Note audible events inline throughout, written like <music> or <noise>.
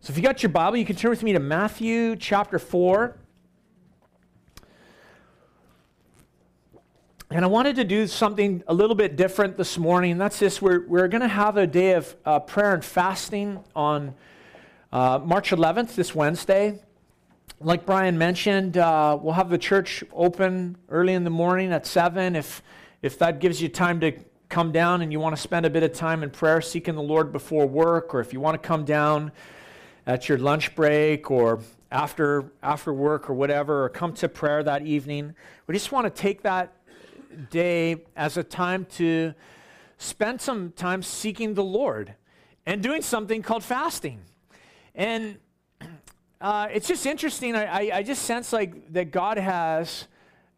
So if you got your Bible, you can turn with me to Matthew chapter 4. And I wanted to do something a little bit different this morning. And that's this we're, we're going to have a day of uh, prayer and fasting on uh, March 11th, this Wednesday. Like Brian mentioned, uh, we'll have the church open early in the morning at 7. If, if that gives you time to come down and you want to spend a bit of time in prayer seeking the Lord before work, or if you want to come down at your lunch break or after, after work or whatever, or come to prayer that evening. We just want to take that day as a time to spend some time seeking the Lord and doing something called fasting. And uh, it's just interesting. I, I, I, just sense like that God has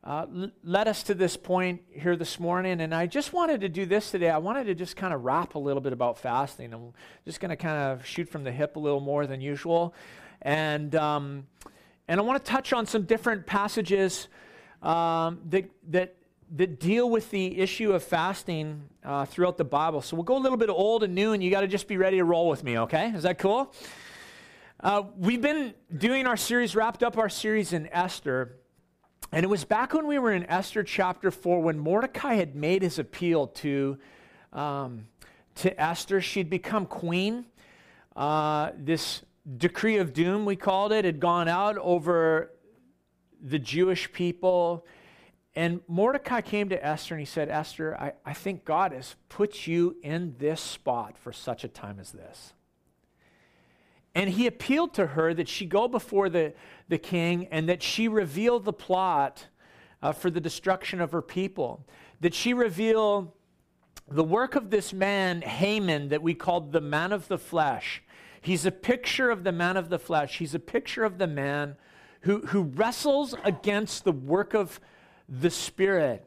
uh, led us to this point here this morning. And I just wanted to do this today. I wanted to just kind of rap a little bit about fasting. I'm just going to kind of shoot from the hip a little more than usual. And, um, and I want to touch on some different passages um, that, that, that deal with the issue of fasting uh, throughout the Bible. So we'll go a little bit old and new, and you got to just be ready to roll with me, okay? Is that cool? Uh, we've been doing our series, wrapped up our series in Esther. And it was back when we were in Esther chapter 4 when Mordecai had made his appeal to, um, to Esther. She'd become queen. Uh, this decree of doom, we called it, had gone out over the Jewish people. And Mordecai came to Esther and he said, Esther, I, I think God has put you in this spot for such a time as this. And he appealed to her that she go before the, the king and that she reveal the plot uh, for the destruction of her people, that she reveal the work of this man, Haman, that we called the man of the flesh. He's a picture of the man of the flesh. He's a picture of the man who, who wrestles against the work of the Spirit.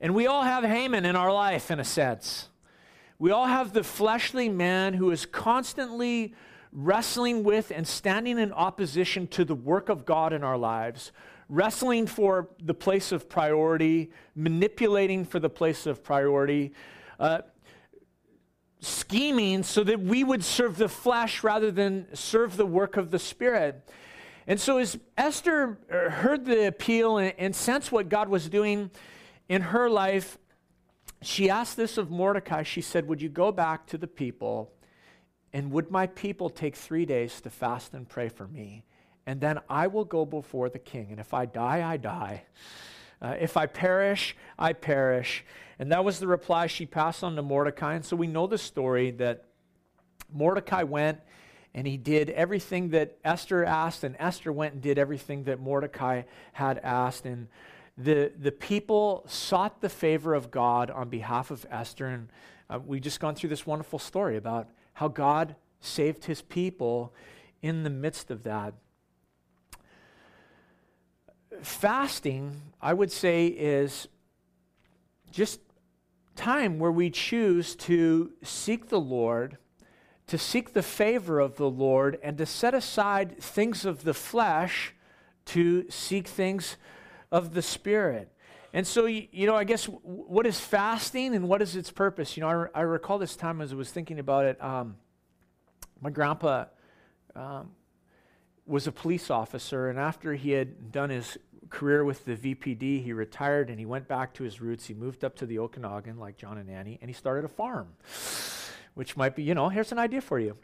And we all have Haman in our life, in a sense. We all have the fleshly man who is constantly wrestling with and standing in opposition to the work of God in our lives, wrestling for the place of priority, manipulating for the place of priority, uh, scheming so that we would serve the flesh rather than serve the work of the Spirit. And so, as Esther uh, heard the appeal and, and sensed what God was doing in her life, she asked this of Mordecai. She said, Would you go back to the people and would my people take three days to fast and pray for me? And then I will go before the king. And if I die, I die. Uh, if I perish, I perish. And that was the reply she passed on to Mordecai. And so we know the story that Mordecai went and he did everything that Esther asked, and Esther went and did everything that Mordecai had asked. And the, the people sought the favor of God on behalf of Esther. And uh, we just gone through this wonderful story about how God saved his people in the midst of that. Fasting, I would say, is just time where we choose to seek the Lord, to seek the favor of the Lord, and to set aside things of the flesh to seek things of the Spirit. And so, you know, I guess what is fasting and what is its purpose? You know, I, re- I recall this time as I was thinking about it. Um, my grandpa um, was a police officer, and after he had done his career with the VPD, he retired and he went back to his roots. He moved up to the Okanagan, like John and Annie, and he started a farm, which might be, you know, here's an idea for you.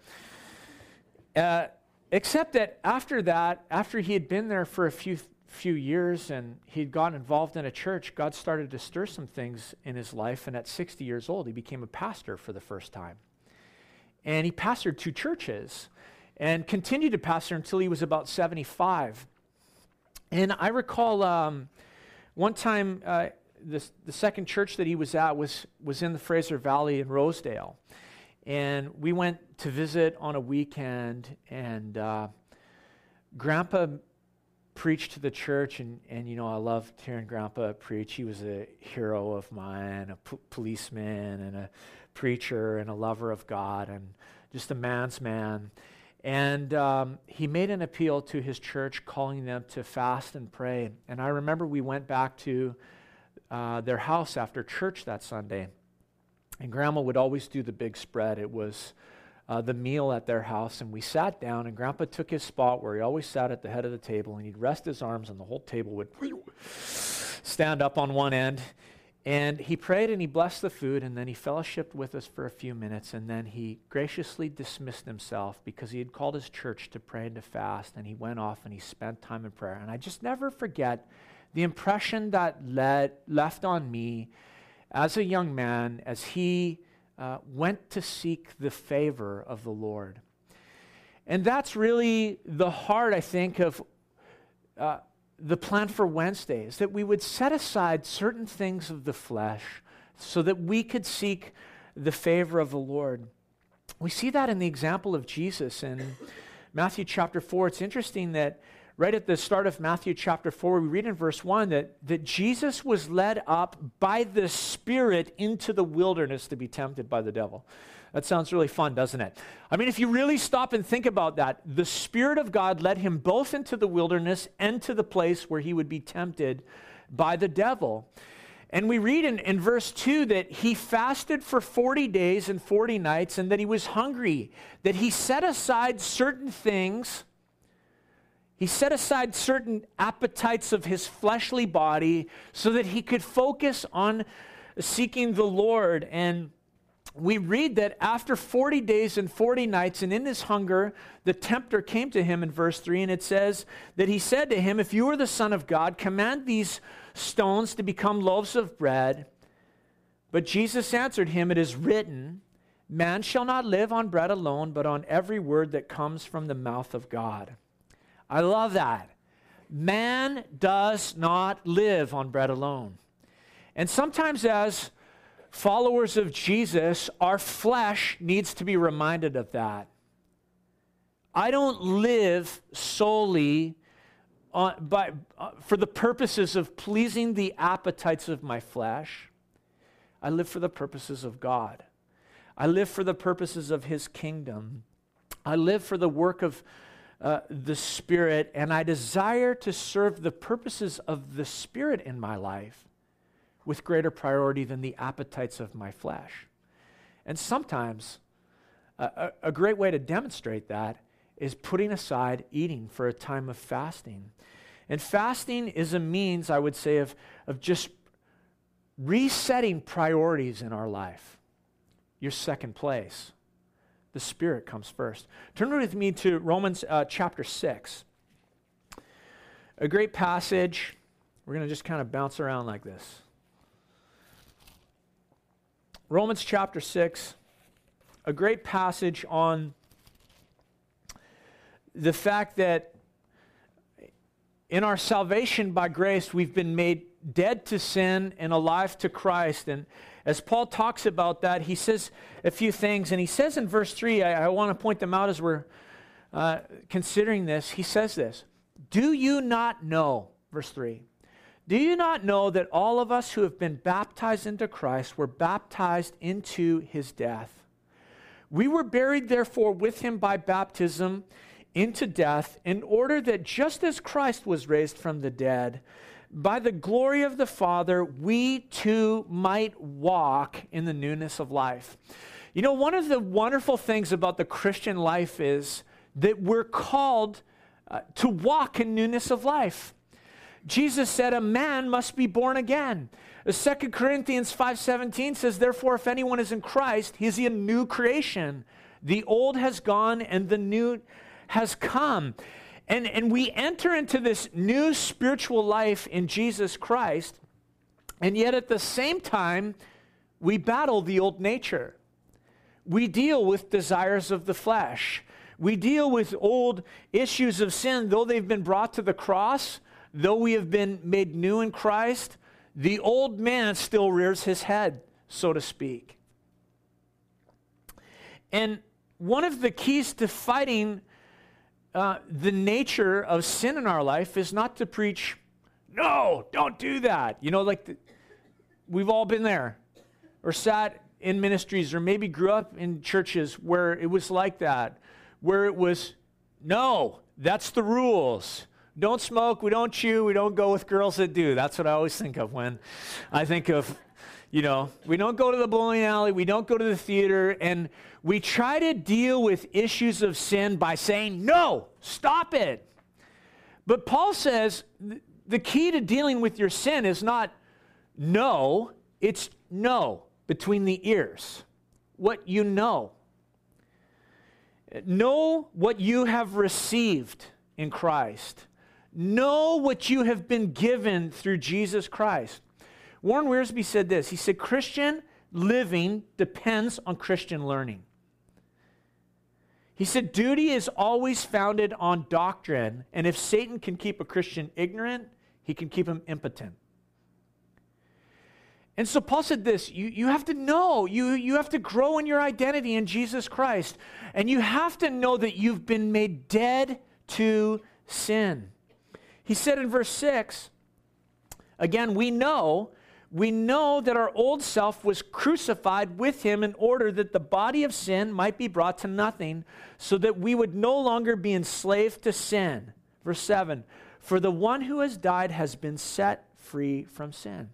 Uh, except that after that, after he had been there for a few few years and he'd gotten involved in a church, God started to stir some things in his life. And at 60 years old, he became a pastor for the first time. And he pastored two churches and continued to pastor until he was about 75. And I recall um, one time, uh, this, the second church that he was at was, was in the Fraser Valley in Rosedale. And we went to visit on a weekend, and uh, Grandpa preached to the church, and, and you know, I loved hearing Grandpa preach. He was a hero of mine, a policeman, and a preacher, and a lover of God, and just a man's man. And um, he made an appeal to his church, calling them to fast and pray. And I remember we went back to uh, their house after church that Sunday. And Grandma would always do the big spread. It was uh, the meal at their house, and we sat down, and Grandpa took his spot where he always sat at the head of the table, and he'd rest his arms, and the whole table would stand up on one end. And he prayed and he blessed the food, and then he fellowshipped with us for a few minutes, and then he graciously dismissed himself because he had called his church to pray and to fast, and he went off and he spent time in prayer. And I just never forget the impression that led, left on me as a young man as he uh, went to seek the favor of the Lord. And that's really the heart, I think, of uh, the plan for Wednesday is that we would set aside certain things of the flesh so that we could seek the favor of the Lord. We see that in the example of Jesus in Matthew chapter 4. It's interesting that right at the start of Matthew chapter 4, we read in verse 1 that, that Jesus was led up by the Spirit into the wilderness to be tempted by the devil. That sounds really fun, doesn't it? I mean, if you really stop and think about that, the Spirit of God led him both into the wilderness and to the place where he would be tempted by the devil. And we read in, in verse 2 that he fasted for 40 days and 40 nights and that he was hungry, that he set aside certain things he set aside certain appetites of his fleshly body so that he could focus on seeking the Lord. And we read that after 40 days and 40 nights, and in his hunger, the tempter came to him in verse 3, and it says that he said to him, If you are the Son of God, command these stones to become loaves of bread. But Jesus answered him, It is written, Man shall not live on bread alone, but on every word that comes from the mouth of God. I love that. Man does not live on bread alone. And sometimes, as followers of Jesus, our flesh needs to be reminded of that. I don't live solely on, by, uh, for the purposes of pleasing the appetites of my flesh. I live for the purposes of God. I live for the purposes of His kingdom. I live for the work of uh, the Spirit, and I desire to serve the purposes of the Spirit in my life with greater priority than the appetites of my flesh. And sometimes, a, a great way to demonstrate that is putting aside eating for a time of fasting. And fasting is a means, I would say, of, of just resetting priorities in our life. Your second place. The Spirit comes first. Turn with me to Romans uh, chapter 6. A great passage. We're going to just kind of bounce around like this. Romans chapter 6, a great passage on the fact that in our salvation by grace, we've been made dead to sin and alive to Christ. And as Paul talks about that, he says a few things. And he says in verse 3, I, I want to point them out as we're uh, considering this. He says this Do you not know, verse 3, do you not know that all of us who have been baptized into Christ were baptized into his death? We were buried, therefore, with him by baptism into death, in order that just as Christ was raised from the dead, by the glory of the Father, we too might walk in the newness of life. You know, one of the wonderful things about the Christian life is that we're called uh, to walk in newness of life. Jesus said a man must be born again. 2 Corinthians 5:17 says therefore if anyone is in Christ he is a new creation. The old has gone and the new has come. And, and we enter into this new spiritual life in Jesus Christ, and yet at the same time, we battle the old nature. We deal with desires of the flesh. We deal with old issues of sin, though they've been brought to the cross, though we have been made new in Christ, the old man still rears his head, so to speak. And one of the keys to fighting uh, the nature of sin in our life is not to preach, no, don't do that. You know, like the, we've all been there or sat in ministries or maybe grew up in churches where it was like that, where it was, no, that's the rules. Don't smoke, we don't chew, we don't go with girls that do. That's what I always think of when I think of, You know, we don't go to the bowling alley, we don't go to the theater, and we try to deal with issues of sin by saying, no, stop it. But Paul says the key to dealing with your sin is not no, it's know between the ears. What you know. Know what you have received in Christ. Know what you have been given through Jesus Christ. Warren Wiersbe said this He said, Christian living depends on Christian learning. He said, duty is always founded on doctrine, and if Satan can keep a Christian ignorant, he can keep him impotent. And so Paul said this you, you have to know, you, you have to grow in your identity in Jesus Christ, and you have to know that you've been made dead to sin. He said in verse 6, again, we know we know that our old self was crucified with him in order that the body of sin might be brought to nothing, so that we would no longer be enslaved to sin. Verse 7 For the one who has died has been set free from sin.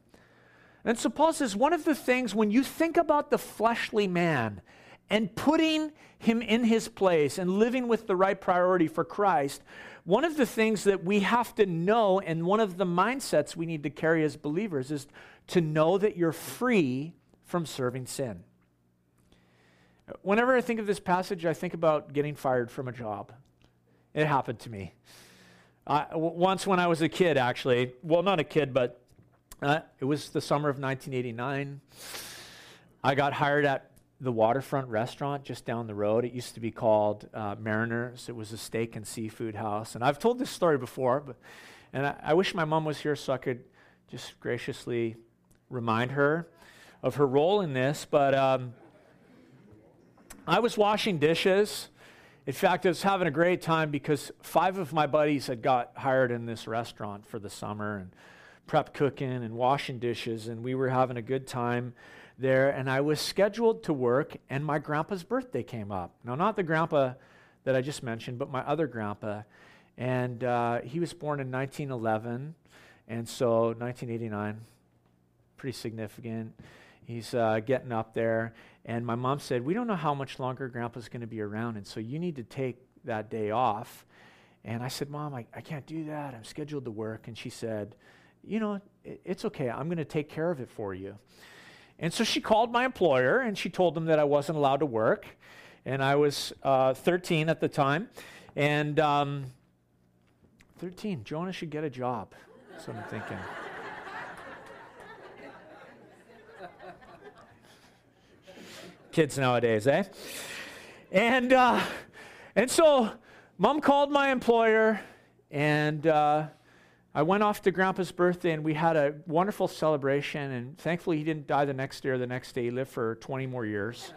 And so Paul says one of the things when you think about the fleshly man and putting him in his place and living with the right priority for Christ, one of the things that we have to know and one of the mindsets we need to carry as believers is to know that you're free from serving sin. Whenever I think of this passage, I think about getting fired from a job. It happened to me. Uh, w- once when I was a kid, actually. Well, not a kid, but uh, it was the summer of 1989. I got hired at the waterfront restaurant just down the road. It used to be called uh, Mariners. It was a steak and seafood house. And I've told this story before, but, and I, I wish my mom was here so I could just graciously remind her of her role in this, but um, I was washing dishes. In fact, I was having a great time because five of my buddies had got hired in this restaurant for the summer and prep cooking and washing dishes, and we were having a good time there. And I was scheduled to work, and my grandpa's birthday came up. Now, not the grandpa that I just mentioned, but my other grandpa. And uh, he was born in 1911, and so 1989 pretty significant. He's uh, getting up there. And my mom said, We don't know how much longer Grandpa's going to be around, and so you need to take that day off. And I said, Mom, I, I can't do that. I'm scheduled to work. And she said, You know, it, it's okay. I'm going to take care of it for you. And so she called my employer and she told them that I wasn't allowed to work. And I was uh, 13 at the time. And um, 13, Jonah should get a job. That's what I'm thinking. Kids nowadays, eh? And, uh, and so mom called my employer, and uh, I went off to grandpa's birthday, and we had a wonderful celebration. And thankfully, he didn't die the next day or the next day. He lived for 20 more years.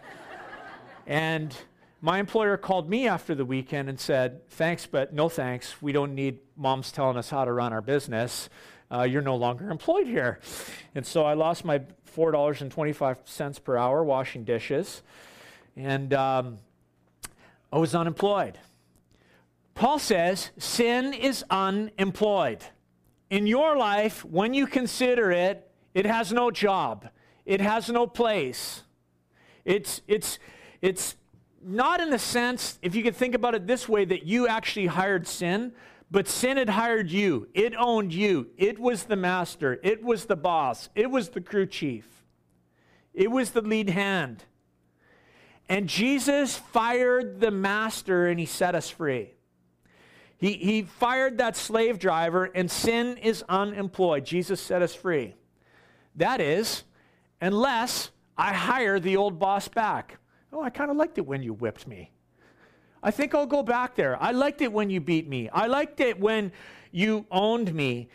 and my employer called me after the weekend and said, Thanks, but no thanks. We don't need moms telling us how to run our business. Uh, you're no longer employed here. And so I lost my $4.25 per hour washing dishes, and um, I was unemployed. Paul says sin is unemployed. In your life, when you consider it, it has no job, it has no place. It's, it's, it's not in the sense, if you could think about it this way, that you actually hired sin, but sin had hired you. It owned you. It was the master. It was the boss. It was the crew chief. It was the lead hand. And Jesus fired the master and he set us free. He, he fired that slave driver, and sin is unemployed. Jesus set us free. That is, unless I hire the old boss back. Oh, I kind of liked it when you whipped me. I think I'll go back there. I liked it when you beat me. I liked it when you owned me.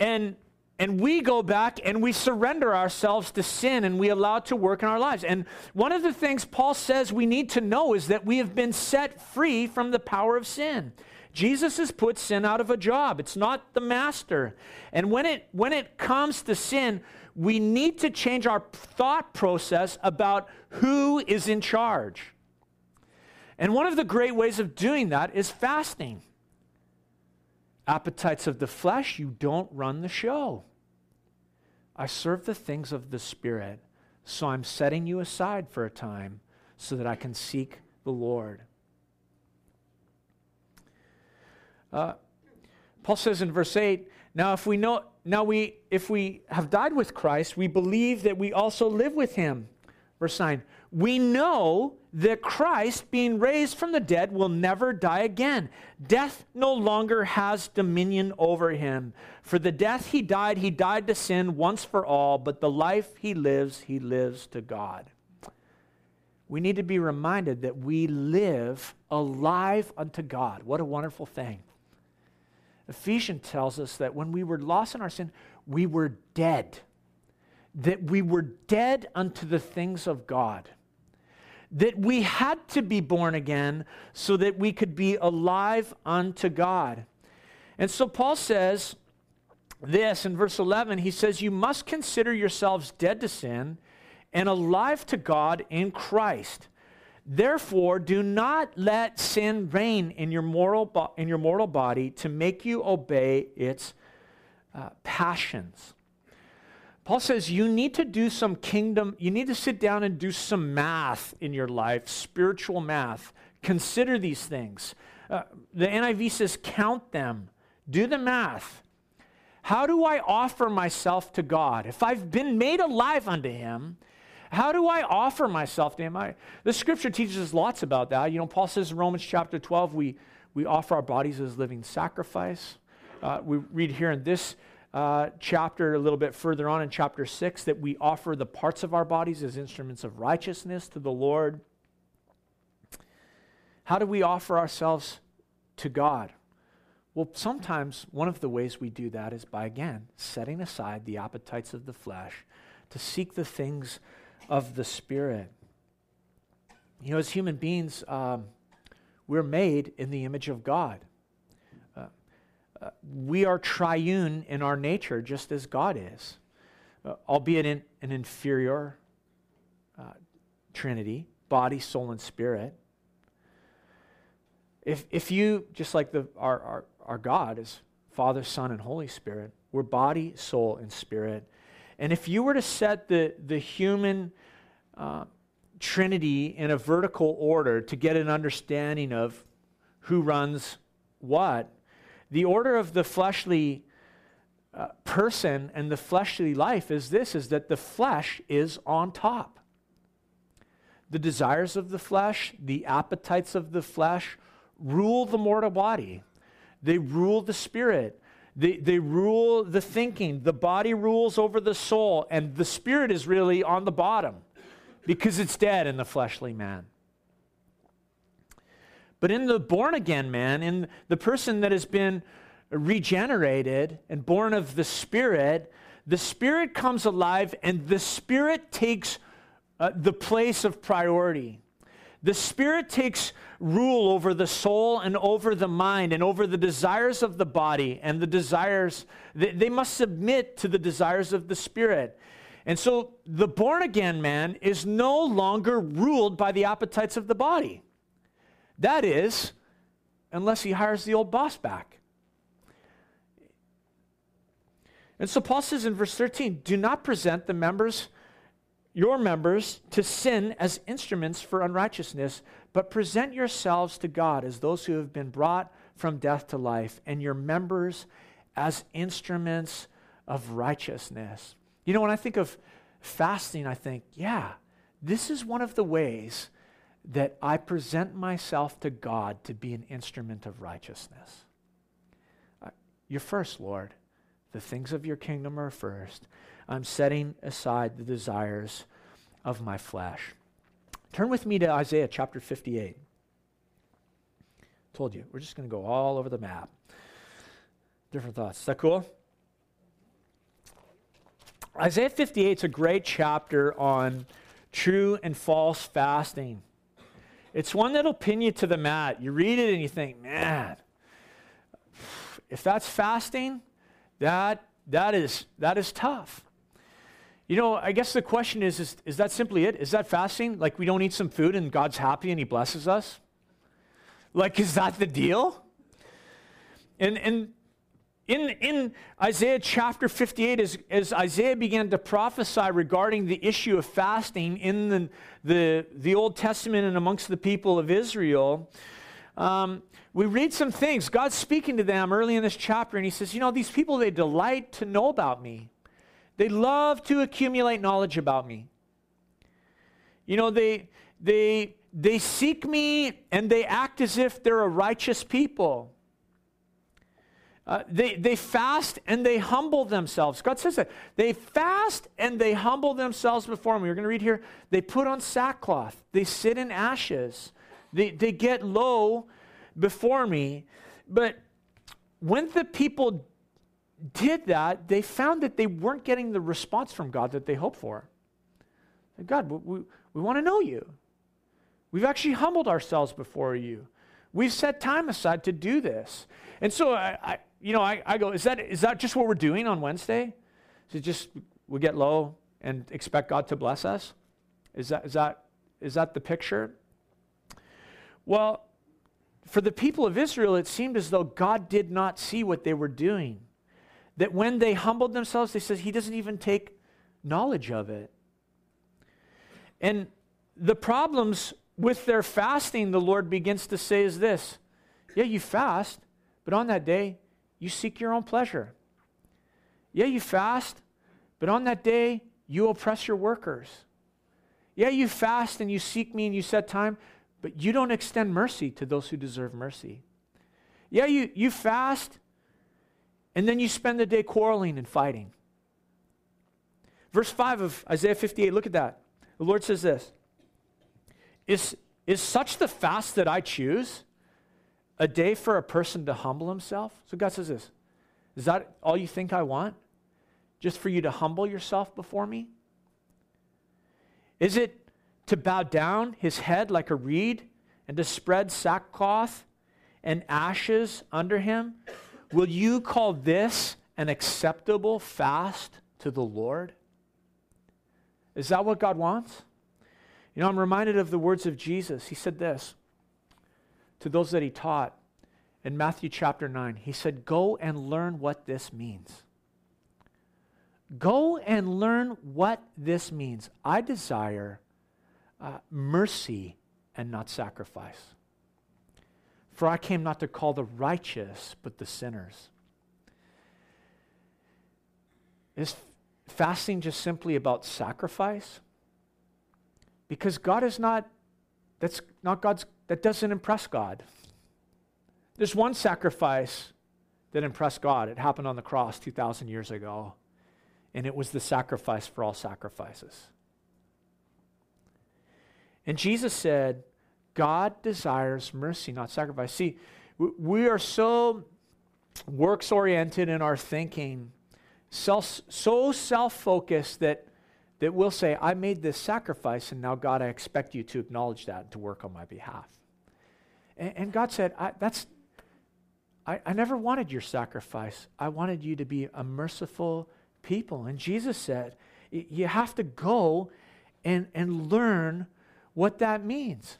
And and we go back and we surrender ourselves to sin and we allow it to work in our lives. And one of the things Paul says we need to know is that we have been set free from the power of sin. Jesus has put sin out of a job. It's not the master. And when it when it comes to sin, we need to change our thought process about who is in charge. And one of the great ways of doing that is fasting. Appetites of the flesh, you don't run the show. I serve the things of the Spirit. So I'm setting you aside for a time so that I can seek the Lord. Uh, Paul says in verse 8, now if we know now we if we have died with Christ, we believe that we also live with him. Verse 9, we know that Christ, being raised from the dead, will never die again. Death no longer has dominion over him. For the death he died, he died to sin once for all, but the life he lives, he lives to God. We need to be reminded that we live alive unto God. What a wonderful thing. Ephesians tells us that when we were lost in our sin, we were dead. That we were dead unto the things of God. That we had to be born again so that we could be alive unto God. And so Paul says this in verse 11 he says, You must consider yourselves dead to sin and alive to God in Christ. Therefore, do not let sin reign in your, moral bo- in your mortal body to make you obey its uh, passions. Paul says you need to do some kingdom, you need to sit down and do some math in your life, spiritual math. Consider these things. Uh, the NIV says count them, do the math. How do I offer myself to God? If I've been made alive unto Him, how do I offer myself to Him? I, the scripture teaches us lots about that. You know, Paul says in Romans chapter 12, we, we offer our bodies as living sacrifice. Uh, we read here in this uh, chapter, a little bit further on in chapter 6, that we offer the parts of our bodies as instruments of righteousness to the Lord. How do we offer ourselves to God? Well, sometimes one of the ways we do that is by, again, setting aside the appetites of the flesh to seek the things of the Spirit. You know, as human beings, um, we're made in the image of God. We are triune in our nature, just as God is, uh, albeit in an inferior uh, trinity body, soul, and spirit. If, if you, just like the, our, our, our God is Father, Son, and Holy Spirit, we're body, soul, and spirit. And if you were to set the, the human uh, Trinity in a vertical order to get an understanding of who runs what, the order of the fleshly uh, person and the fleshly life is this is that the flesh is on top. The desires of the flesh, the appetites of the flesh rule the mortal body. They rule the spirit. They, they rule the thinking. The body rules over the soul, and the spirit is really on the bottom because it's dead in the fleshly man. But in the born again man, in the person that has been regenerated and born of the Spirit, the Spirit comes alive and the Spirit takes uh, the place of priority. The Spirit takes rule over the soul and over the mind and over the desires of the body and the desires, they, they must submit to the desires of the Spirit. And so the born again man is no longer ruled by the appetites of the body. That is, unless he hires the old boss back. And so Paul says in verse 13, do not present the members, your members, to sin as instruments for unrighteousness, but present yourselves to God as those who have been brought from death to life, and your members as instruments of righteousness. You know, when I think of fasting, I think, yeah, this is one of the ways that I present myself to God to be an instrument of righteousness. Uh, you're first, Lord. The things of your kingdom are first. I'm setting aside the desires of my flesh. Turn with me to Isaiah chapter 58. Told you, we're just going to go all over the map. Different thoughts. Is that cool? Isaiah 58 is a great chapter on true and false fasting. It's one that'll pin you to the mat. You read it and you think, man, if that's fasting, that, that, is, that is tough. You know, I guess the question is, is is that simply it? Is that fasting? Like we don't eat some food and God's happy and he blesses us? Like, is that the deal? And, and in, in Isaiah chapter 58, as, as Isaiah began to prophesy regarding the issue of fasting in the, the, the Old Testament and amongst the people of Israel, um, we read some things. God's speaking to them early in this chapter, and He says, You know, these people, they delight to know about me. They love to accumulate knowledge about me. You know, they, they, they seek me and they act as if they're a righteous people. Uh, they, they fast and they humble themselves. God says that. They fast and they humble themselves before me. We're going to read here. They put on sackcloth, they sit in ashes, they, they get low before me. But when the people did that, they found that they weren't getting the response from God that they hoped for. God, we, we want to know you. We've actually humbled ourselves before you. We've set time aside to do this. And so I, I you know, I, I go, is that, is that just what we're doing on Wednesday? Is it just we get low and expect God to bless us? Is that, is that, is that the picture? Well, for the people of Israel, it seemed as though God did not see what they were doing. That when they humbled themselves, they said, He doesn't even take knowledge of it. And the problems with their fasting, the Lord begins to say, is this Yeah, you fast, but on that day, you seek your own pleasure. Yeah, you fast, but on that day, you oppress your workers. Yeah, you fast and you seek me and you set time, but you don't extend mercy to those who deserve mercy. Yeah, you, you fast and then you spend the day quarreling and fighting. Verse 5 of Isaiah 58, look at that. The Lord says this Is, is such the fast that I choose? A day for a person to humble himself. So God says this Is that all you think I want? Just for you to humble yourself before me? Is it to bow down his head like a reed and to spread sackcloth and ashes under him? Will you call this an acceptable fast to the Lord? Is that what God wants? You know, I'm reminded of the words of Jesus. He said this to those that he taught in Matthew chapter 9. He said, Go and learn what this means. Go and learn what this means. I desire uh, mercy and not sacrifice. For I came not to call the righteous, but the sinners. Is fasting just simply about sacrifice? Because God is not, that's not God's that doesn't impress God. There's one sacrifice that impressed God. It happened on the cross 2,000 years ago, and it was the sacrifice for all sacrifices. And Jesus said, God desires mercy, not sacrifice. See, we are so works oriented in our thinking, so self focused that that will say, I made this sacrifice, and now, God, I expect you to acknowledge that and to work on my behalf. And, and God said, I, That's, I, I never wanted your sacrifice. I wanted you to be a merciful people. And Jesus said, You have to go and, and learn what that means.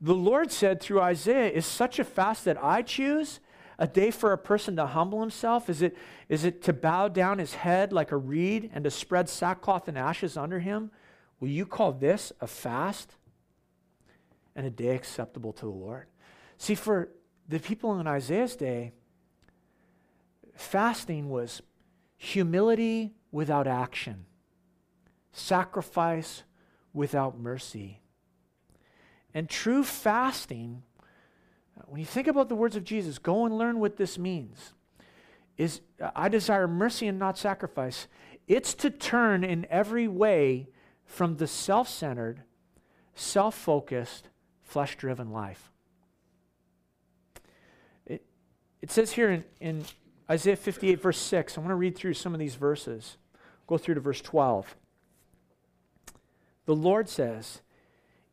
The Lord said through Isaiah, Is such a fast that I choose? A day for a person to humble himself? Is it, is it to bow down his head like a reed and to spread sackcloth and ashes under him? Will you call this a fast and a day acceptable to the Lord? See, for the people in Isaiah's day, fasting was humility without action, sacrifice without mercy. And true fasting when you think about the words of Jesus, go and learn what this means. Is I desire mercy and not sacrifice. It's to turn in every way from the self centered, self focused, flesh driven life. It, it says here in, in Isaiah 58, verse 6, I want to read through some of these verses. Go through to verse 12. The Lord says,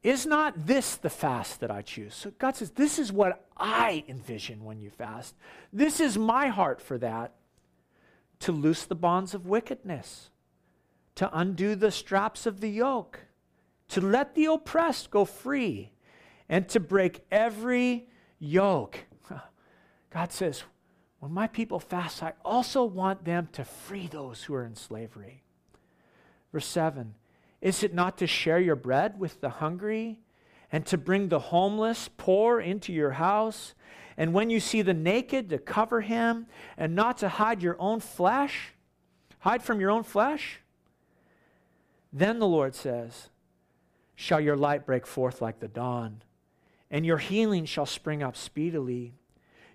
is not this the fast that I choose? So God says, This is what I envision when you fast. This is my heart for that to loose the bonds of wickedness, to undo the straps of the yoke, to let the oppressed go free, and to break every yoke. <laughs> God says, when my people fast, I also want them to free those who are in slavery. Verse 7 Is it not to share your bread with the hungry and to bring the homeless poor into your house? And when you see the naked, to cover him and not to hide your own flesh? Hide from your own flesh? Then the Lord says, Shall your light break forth like the dawn, and your healing shall spring up speedily.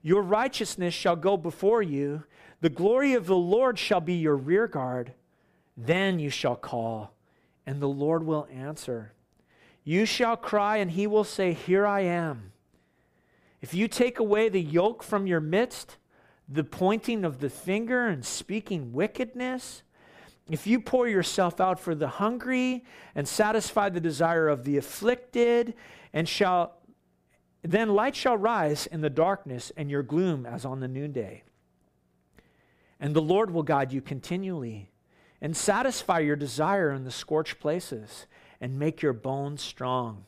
Your righteousness shall go before you, the glory of the Lord shall be your rear guard. Then you shall call, and the Lord will answer. You shall cry, and he will say, Here I am. If you take away the yoke from your midst, the pointing of the finger and speaking wickedness, if you pour yourself out for the hungry and satisfy the desire of the afflicted, and shall then light shall rise in the darkness and your gloom as on the noonday. And the Lord will guide you continually and satisfy your desire in the scorched places and make your bones strong.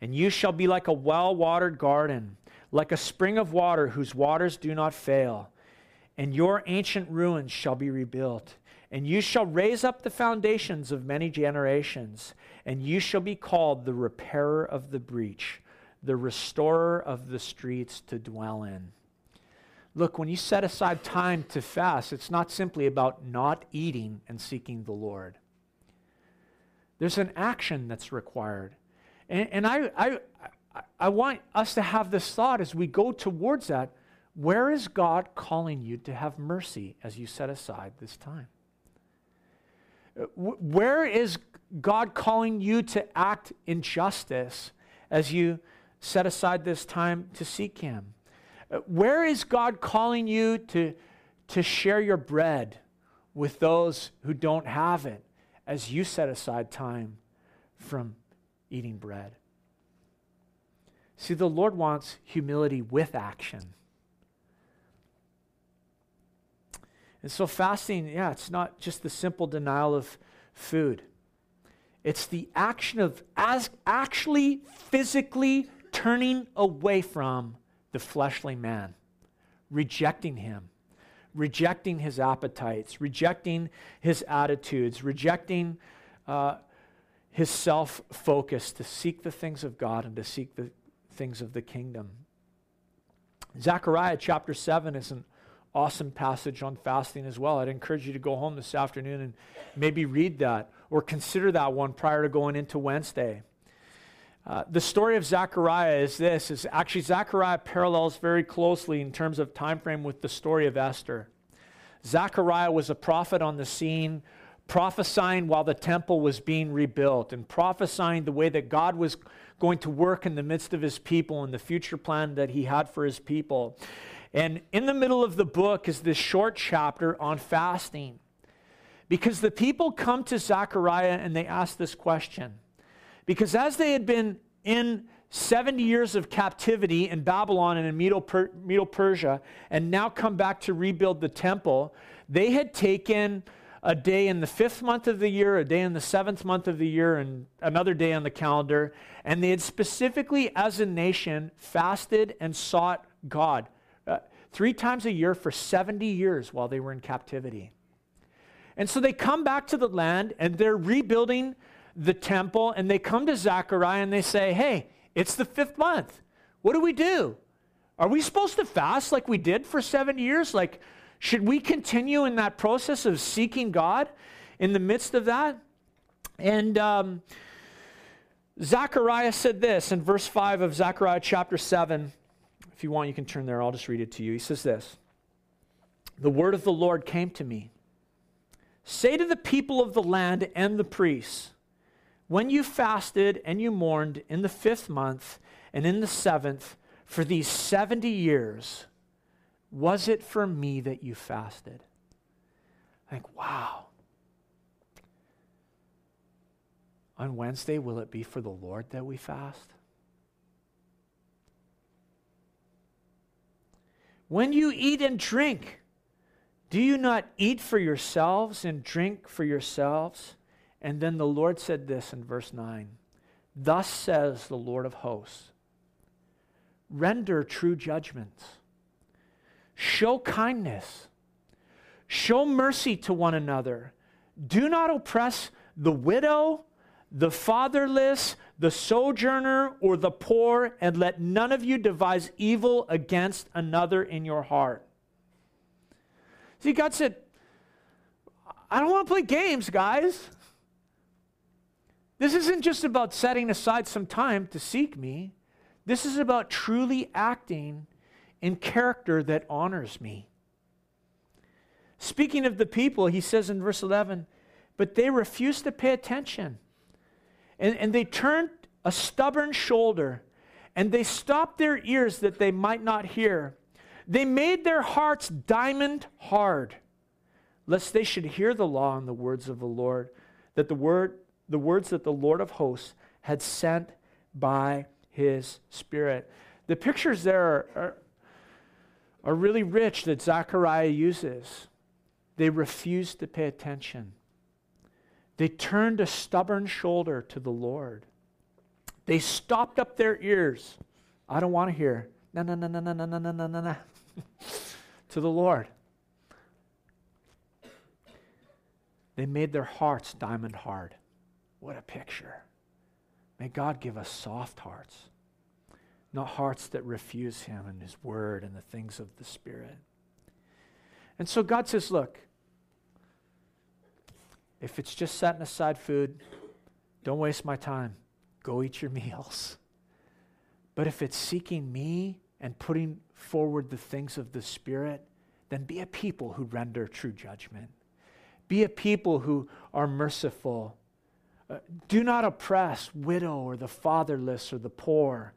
And you shall be like a well watered garden, like a spring of water whose waters do not fail. And your ancient ruins shall be rebuilt and you shall raise up the foundations of many generations, and you shall be called the repairer of the breach, the restorer of the streets to dwell in. Look, when you set aside time to fast, it's not simply about not eating and seeking the Lord. There's an action that's required. And, and I, I, I want us to have this thought as we go towards that. Where is God calling you to have mercy as you set aside this time? Where is God calling you to act in justice as you set aside this time to seek Him? Where is God calling you to, to share your bread with those who don't have it as you set aside time from eating bread? See, the Lord wants humility with action. And so, fasting, yeah, it's not just the simple denial of food, it's the action of as actually physically turning away from the fleshly man, rejecting him, rejecting his appetites, rejecting his attitudes, rejecting uh, his self focus to seek the things of God and to seek the things of the kingdom. Zechariah chapter 7 is an awesome passage on fasting as well. I'd encourage you to go home this afternoon and maybe read that or consider that one prior to going into Wednesday. Uh, the story of Zechariah is this is actually Zechariah parallels very closely in terms of time frame with the story of Esther. Zechariah was a prophet on the scene prophesying while the temple was being rebuilt and prophesying the way that God was going to work in the midst of his people and the future plan that he had for his people. And in the middle of the book is this short chapter on fasting. Because the people come to Zechariah and they ask this question. Because as they had been in 70 years of captivity in Babylon and in Medo Persia, and now come back to rebuild the temple, they had taken a day in the fifth month of the year, a day in the seventh month of the year, and another day on the calendar. And they had specifically, as a nation, fasted and sought God uh, three times a year for 70 years while they were in captivity. And so they come back to the land and they're rebuilding the temple, and they come to Zechariah and they say, Hey, it's the fifth month. What do we do? Are we supposed to fast like we did for seven years? Like, should we continue in that process of seeking God in the midst of that? And um, Zechariah said this in verse 5 of Zechariah chapter 7 if you want, you can turn there. I'll just read it to you. He says this The word of the Lord came to me. Say to the people of the land and the priests, when you fasted and you mourned in the fifth month and in the seventh for these 70 years, was it for me that you fasted? Think, wow. On Wednesday, will it be for the Lord that we fast? When you eat and drink, do you not eat for yourselves and drink for yourselves? And then the Lord said this in verse 9 Thus says the Lord of hosts render true judgments, show kindness, show mercy to one another. Do not oppress the widow, the fatherless, the sojourner, or the poor, and let none of you devise evil against another in your heart. See, God said, I don't want to play games, guys. This isn't just about setting aside some time to seek me. This is about truly acting in character that honors me. Speaking of the people, he says in verse 11, but they refused to pay attention. And, and they turned a stubborn shoulder and they stopped their ears that they might not hear. They made their hearts diamond hard, lest they should hear the law and the words of the Lord, that the word, the words that the Lord of hosts had sent by his Spirit. The pictures there are, are, are really rich that Zechariah uses. They refused to pay attention. They turned a stubborn shoulder to the Lord. They stopped up their ears. I don't want to hear. No, no, no, no, no, no, no, no, no, no. to the Lord. They made their hearts diamond hard. What a picture. May God give us soft hearts, not hearts that refuse Him and His Word and the things of the Spirit. And so God says, Look, if it's just setting aside food, don't waste my time. Go eat your <laughs> meals. But if it's seeking me and putting forward the things of the Spirit, then be a people who render true judgment. Be a people who are merciful. Uh, do not oppress widow or the fatherless or the poor.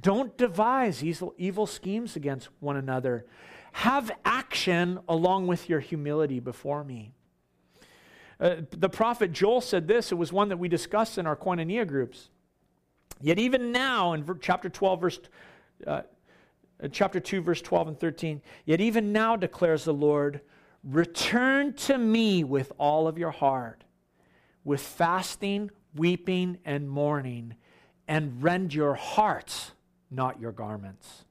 Don't devise evil, evil schemes against one another. Have action along with your humility before me. Uh, the prophet Joel said this. It was one that we discussed in our koinonia groups. Yet even now, in chapter 12, verse, uh, uh, chapter 2, verse 12 and 13, yet even now declares the Lord, return to me with all of your heart, with fasting, weeping, and mourning, and rend your hearts, not your garments.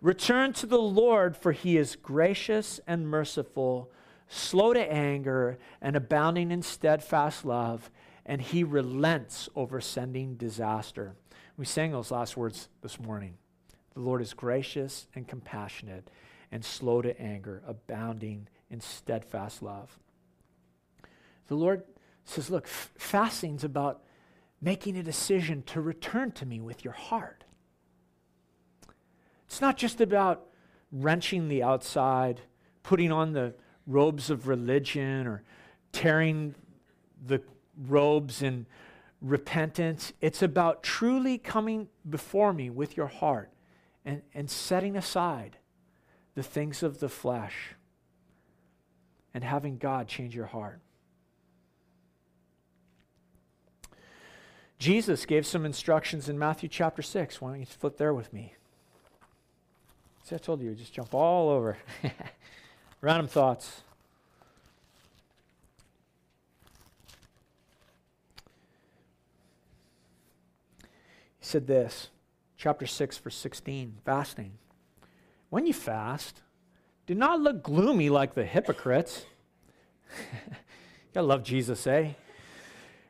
Return to the Lord, for he is gracious and merciful slow to anger, and abounding in steadfast love, and he relents over sending disaster. We sang those last words this morning. The Lord is gracious and compassionate and slow to anger, abounding in steadfast love. The Lord says, Look, f- fasting's about making a decision to return to me with your heart. It's not just about wrenching the outside, putting on the robes of religion or tearing the robes in repentance. It's about truly coming before me with your heart and, and setting aside the things of the flesh and having God change your heart. Jesus gave some instructions in Matthew chapter 6. Why don't you flip there with me? See, I told you, just jump all over. <laughs> Random thoughts. He said this, chapter 6, verse 16, fasting. When you fast, do not look gloomy like the hypocrites. <laughs> I love Jesus, eh?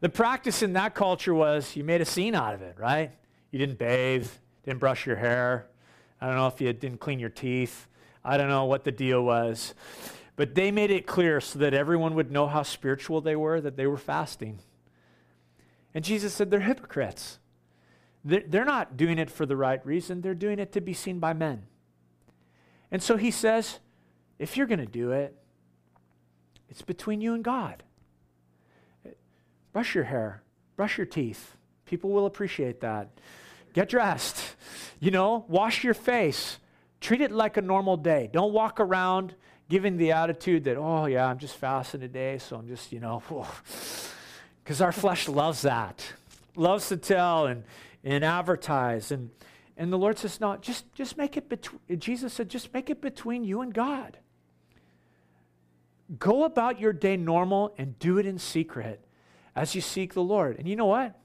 The practice in that culture was you made a scene out of it, right? You didn't bathe, didn't brush your hair. I don't know if you didn't clean your teeth. I don't know what the deal was. But they made it clear so that everyone would know how spiritual they were, that they were fasting. And Jesus said, they're hypocrites. They're not doing it for the right reason, they're doing it to be seen by men. And so he says, if you're going to do it, it's between you and God. Brush your hair, brush your teeth. People will appreciate that. Get dressed. You know, wash your face. Treat it like a normal day. Don't walk around giving the attitude that, oh, yeah, I'm just fasting today, so I'm just, you know, <sighs> because our flesh loves that, loves to tell and, and advertise. And, and the Lord says, no, just, just make it between, Jesus said, just make it between you and God. Go about your day normal and do it in secret as you seek the Lord. And you know what?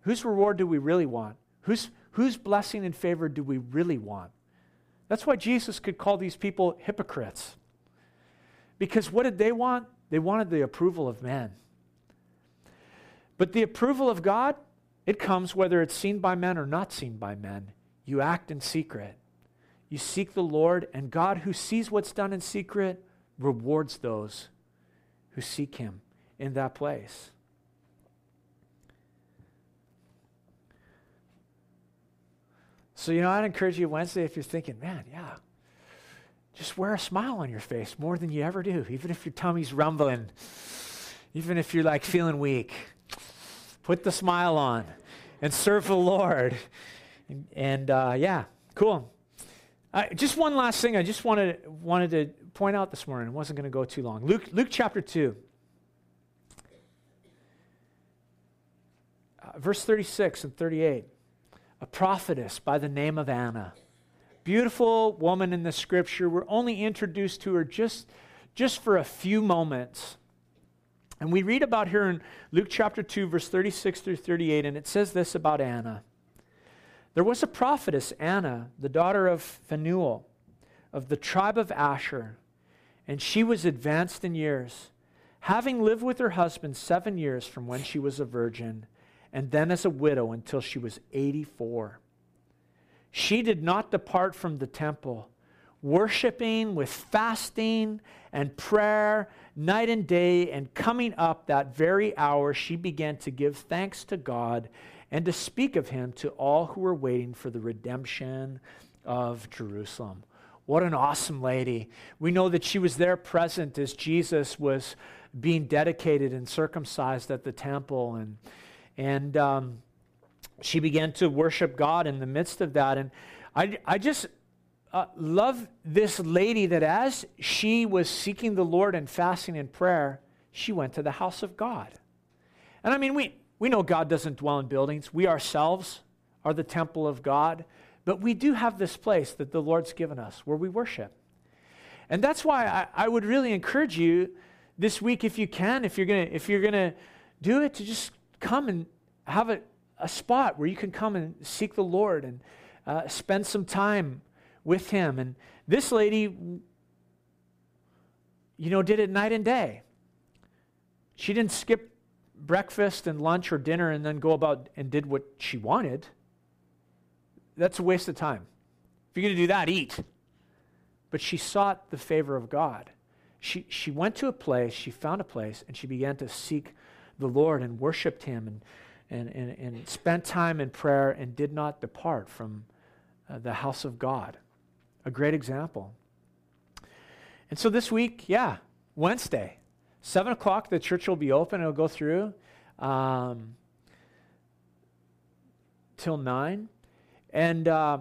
Whose reward do we really want? Whose, whose blessing and favor do we really want? That's why Jesus could call these people hypocrites. Because what did they want? They wanted the approval of men. But the approval of God, it comes whether it's seen by men or not seen by men. You act in secret. You seek the Lord, and God, who sees what's done in secret, rewards those who seek Him in that place. So, you know, I'd encourage you Wednesday if you're thinking, man, yeah, just wear a smile on your face more than you ever do, even if your tummy's rumbling, even if you're like feeling weak. Put the smile on and serve the Lord. And, and uh, yeah, cool. Uh, just one last thing I just wanted, wanted to point out this morning. It wasn't going to go too long. Luke, Luke chapter 2. Verse 36 and 38 a prophetess by the name of Anna. Beautiful woman in the scripture. We're only introduced to her just, just for a few moments. And we read about her in Luke chapter 2, verse 36 through 38, and it says this about Anna. There was a prophetess, Anna, the daughter of Phanuel, of the tribe of Asher, and she was advanced in years, having lived with her husband seven years from when she was a virgin and then as a widow until she was 84. She did not depart from the temple, worshiping with fasting and prayer night and day, and coming up that very hour, she began to give thanks to God and to speak of him to all who were waiting for the redemption of Jerusalem. What an awesome lady. We know that she was there present as Jesus was being dedicated and circumcised at the temple and and um, she began to worship God in the midst of that. And I, I just uh, love this lady that as she was seeking the Lord and fasting in prayer, she went to the house of God. And I mean, we, we know God doesn't dwell in buildings. We ourselves are the temple of God. But we do have this place that the Lord's given us where we worship. And that's why I, I would really encourage you this week, if you can, if you're gonna, if you're gonna do it, to just come and have a, a spot where you can come and seek the Lord and uh, spend some time with Him. And this lady, you know, did it night and day. She didn't skip breakfast and lunch or dinner and then go about and did what she wanted. That's a waste of time. If you're going to do that, eat. But she sought the favor of God. She, she went to a place, she found a place, and she began to seek the Lord and worshiped him and, and, and, and spent time in prayer and did not depart from uh, the house of God. A great example. And so this week, yeah, Wednesday, 7 o'clock, the church will be open. It'll go through um, till 9. And uh,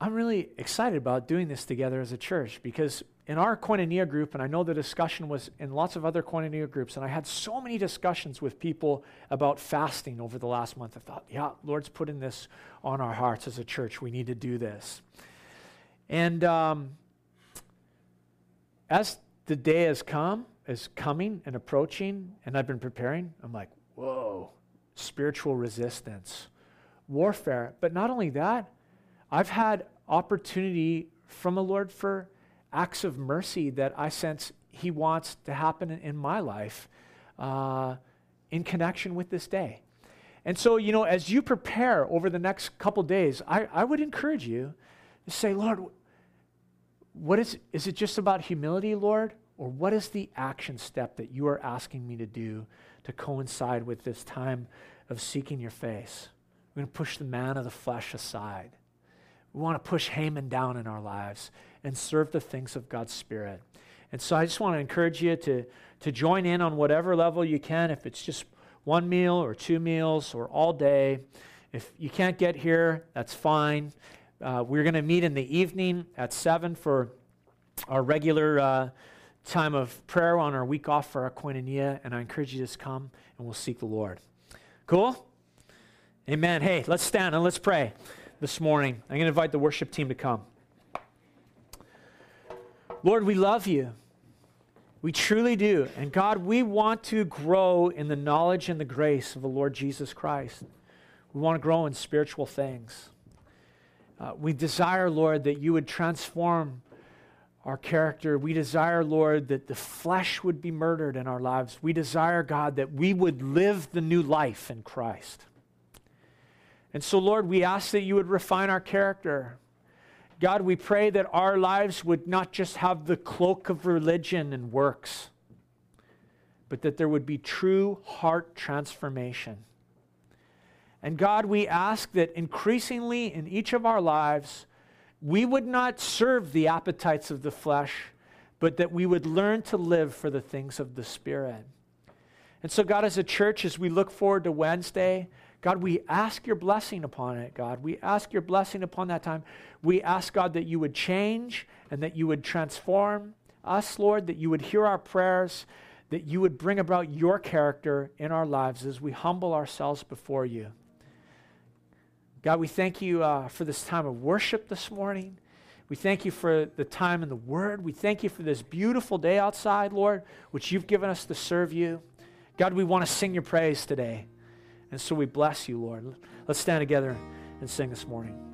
I'm really excited about doing this together as a church because in our koinonia group, and I know the discussion was in lots of other koinonia groups, and I had so many discussions with people about fasting over the last month. I thought, yeah, Lord's putting this on our hearts as a church. We need to do this. And um, as the day has come, is coming and approaching, and I've been preparing, I'm like, whoa, spiritual resistance, warfare. But not only that, I've had opportunity from the Lord for acts of mercy that I sense He wants to happen in, my life uh, in connection with this day. And so, you know, as you prepare over the next couple days, I, I would encourage you to say, Lord, what is, is it just about humility, Lord? Or what is the action step that you are asking me to do to coincide with this time of seeking your face? We're going to push the man of the flesh aside. We want to push Haman down in our lives and serve the things of God's Spirit. And so I just want to encourage you to, to join in on whatever level you can, if it's just one meal or two meals or all day. If you can't get here, that's fine. Uh, we're going to meet in the evening at 7 for our regular uh, time of prayer on our week off for our koinonia, and I encourage you to just come and we'll seek the Lord. Cool? Amen. Hey, let's stand and let's pray this morning. I'm going to invite the worship team to come. Lord, we love you. We truly do. And God, we want to grow in the knowledge and the grace of the Lord Jesus Christ. We want to grow in spiritual things. Uh, we desire, Lord, that you would transform our character. We desire, Lord, that the flesh would be murdered in our lives. We desire, God, that we would live the new life in Christ. And so, Lord, we ask that you would refine our character. God, we pray that our lives would not just have the cloak of religion and works, but that there would be true heart transformation. And God, we ask that increasingly in each of our lives, we would not serve the appetites of the flesh, but that we would learn to live for the things of the Spirit. And so, God, as a church, as we look forward to Wednesday, God, we ask your blessing upon it, God. We ask your blessing upon that time. We ask, God, that you would change and that you would transform us, Lord, that you would hear our prayers, that you would bring about your character in our lives as we humble ourselves before you. God, we thank you uh, for this time of worship this morning. We thank you for the time in the Word. We thank you for this beautiful day outside, Lord, which you've given us to serve you. God, we want to sing your praise today. And so we bless you, Lord. Let's stand together and sing this morning.